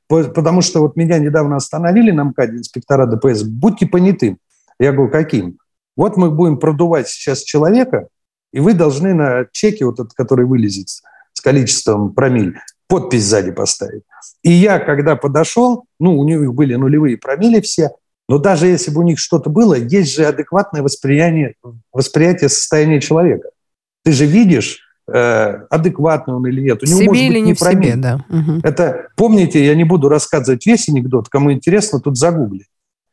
[SPEAKER 3] Потому что вот меня недавно остановили на МКАДе инспектора ДПС, будьте понятым. Я говорю, каким? Вот мы будем продувать сейчас человека, и вы должны на чеке, вот этот, который вылезет с количеством промиль, подпись сзади поставить. И я, когда подошел, ну, у них были нулевые промили все, но даже если бы у них что-то было, есть же адекватное восприятие, восприятие состояния человека. Ты же видишь, э, адекватный он или нет. У
[SPEAKER 2] него себе может или быть не в себе, да.
[SPEAKER 3] Угу. Это, помните, я не буду рассказывать весь анекдот, кому интересно, тут загугли.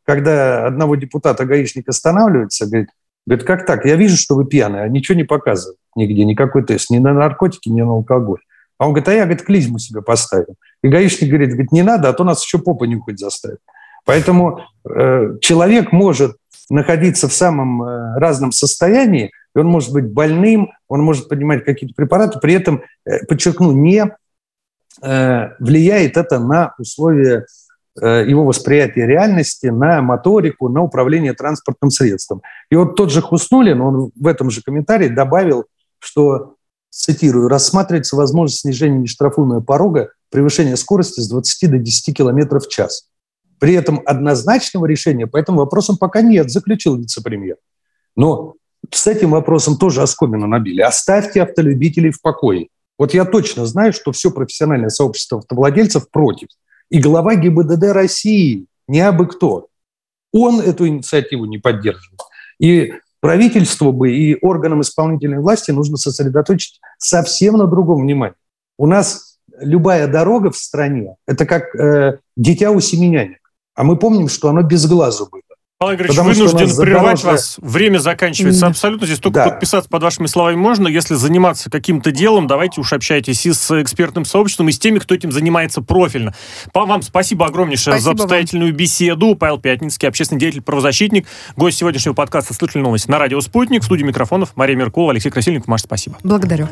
[SPEAKER 3] Когда одного депутата гаишник останавливается, говорит, говорит, как так? Я вижу, что вы пьяные, а ничего не показывают нигде, никакой тест, ни на наркотики, ни на алкоголь. А он говорит, а я, говорит, клизму себе поставил. И гаишник говорит, говорит, не надо, а то нас еще попа нюхать заставит. Поэтому э, человек может находиться в самом э, разном состоянии, и он может быть больным, он может принимать какие-то препараты, при этом, э, подчеркну, не э, влияет это на условия э, его восприятия реальности, на моторику, на управление транспортным средством. И вот тот же Хуснулин, он в этом же комментарии добавил, что цитирую, рассматривается возможность снижения нештрафуемого порога превышения скорости с 20 до 10 км в час. При этом однозначного решения по этим вопросам пока нет, заключил вице-премьер. Но с этим вопросом тоже оскомину набили. Оставьте автолюбителей в покое. Вот я точно знаю, что все профессиональное сообщество автовладельцев против. И глава ГИБДД России, не абы кто, он эту инициативу не поддерживает. И правительству бы и органам исполнительной власти нужно сосредоточить совсем на другом внимании. У нас любая дорога в стране – это как э, дитя у семеняник. А мы помним, что оно без глазу было.
[SPEAKER 1] Павел Игоревич, Потому вынужден прервать задорожная... вас. Время заканчивается абсолютно. Здесь только да. подписаться под вашими словами можно. Если заниматься каким-то делом, давайте уж общайтесь и с экспертным сообществом, и с теми, кто этим занимается профильно. По вам спасибо огромнейшее спасибо за обстоятельную вам. беседу. Павел Пятницкий, общественный деятель, правозащитник, гость сегодняшнего подкаста «Слышали новости» на радио «Спутник». В студии микрофонов Мария Меркулова, Алексей Красильников. Маша, спасибо.
[SPEAKER 2] Благодарю.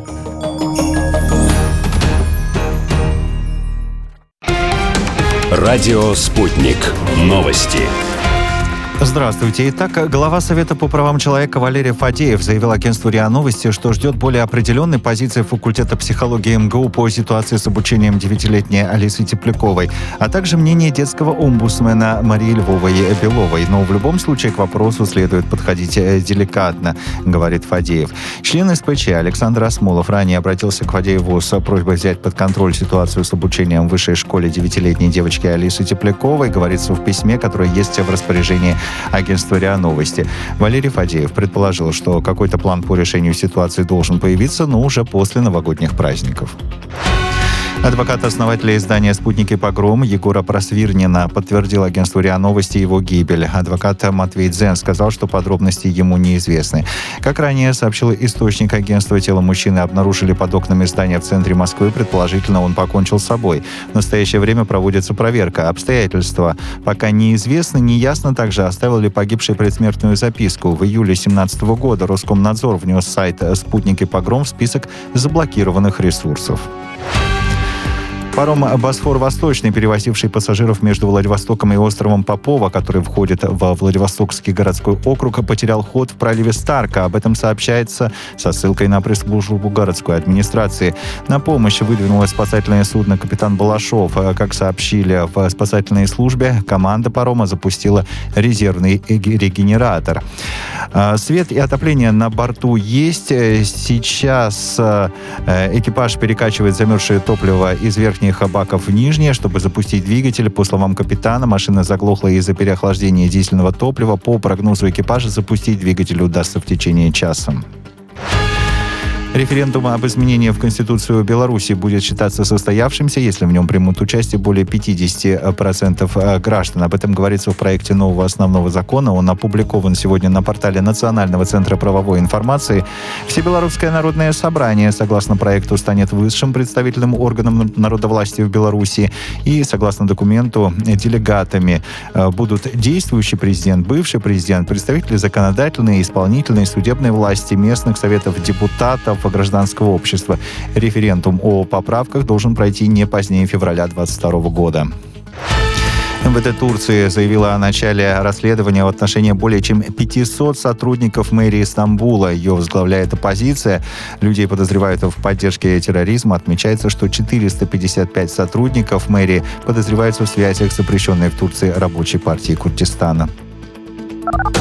[SPEAKER 4] Радио «Спутник». Новости.
[SPEAKER 5] Здравствуйте. Итак, глава Совета по правам человека Валерий Фадеев заявил агентству РИА Новости, что ждет более определенной позиции факультета психологии МГУ по ситуации с обучением девятилетней Алисы Тепляковой, а также мнение детского омбудсмена Марии Львовой Беловой. Но в любом случае к вопросу следует подходить э, деликатно, говорит Фадеев. Член СПЧ Александр Осмолов ранее обратился к Фадееву с просьбой взять под контроль ситуацию с обучением в высшей школе девятилетней девочки Алисы Тепляковой, говорится в письме, которое есть в распоряжении агентства РИА Новости. Валерий Фадеев предположил, что какой-то план по решению ситуации должен появиться, но уже после новогодних праздников. Адвокат основателя издания «Спутники погром» Егора Просвирнина подтвердил агентству РИА Новости его гибель. Адвокат Матвей Дзен сказал, что подробности ему неизвестны. Как ранее сообщил источник агентства, тело мужчины обнаружили под окнами здания в центре Москвы. Предположительно, он покончил с собой. В настоящее время проводится проверка. Обстоятельства пока неизвестны. Неясно также, оставил ли погибший предсмертную записку. В июле 2017 года Роскомнадзор внес сайт «Спутники погром» в список заблокированных ресурсов. Паром «Босфор-Восточный», перевозивший пассажиров между Владивостоком и островом Попова, который входит во Владивостокский городской округ, потерял ход в проливе Старка. Об этом сообщается со ссылкой на пресс-службу городской администрации. На помощь выдвинулось спасательное судно «Капитан Балашов». Как сообщили в спасательной службе, команда парома запустила резервный регенератор. А, свет и отопление на борту есть. Сейчас э, экипаж перекачивает замерзшее топливо из верхнего верхних баков в нижние, чтобы запустить двигатель. По словам капитана, машина заглохла из-за переохлаждения дизельного топлива. По прогнозу экипажа запустить двигатель удастся в течение часа. Референдум об изменении в Конституцию Беларуси будет считаться состоявшимся, если в нем примут участие более 50% э, граждан. Об этом говорится в проекте нового основного закона. Он опубликован сегодня на портале Национального центра правовой информации. Всебелорусское народное собрание, согласно проекту, станет высшим представительным органом народовластия в Беларуси. И, согласно документу, делегатами э, будут действующий президент, бывший президент, представители законодательной, исполнительной, судебной власти, местных советов депутатов, гражданского общества. Референдум о поправках должен пройти не позднее февраля 2022 года. МВД Турции заявила о начале расследования в отношении более чем 500 сотрудников мэрии Стамбула. Ее возглавляет оппозиция. Людей подозревают в поддержке терроризма. Отмечается, что 455 сотрудников мэрии подозреваются в связях с запрещенной в Турции рабочей партией Курдистана.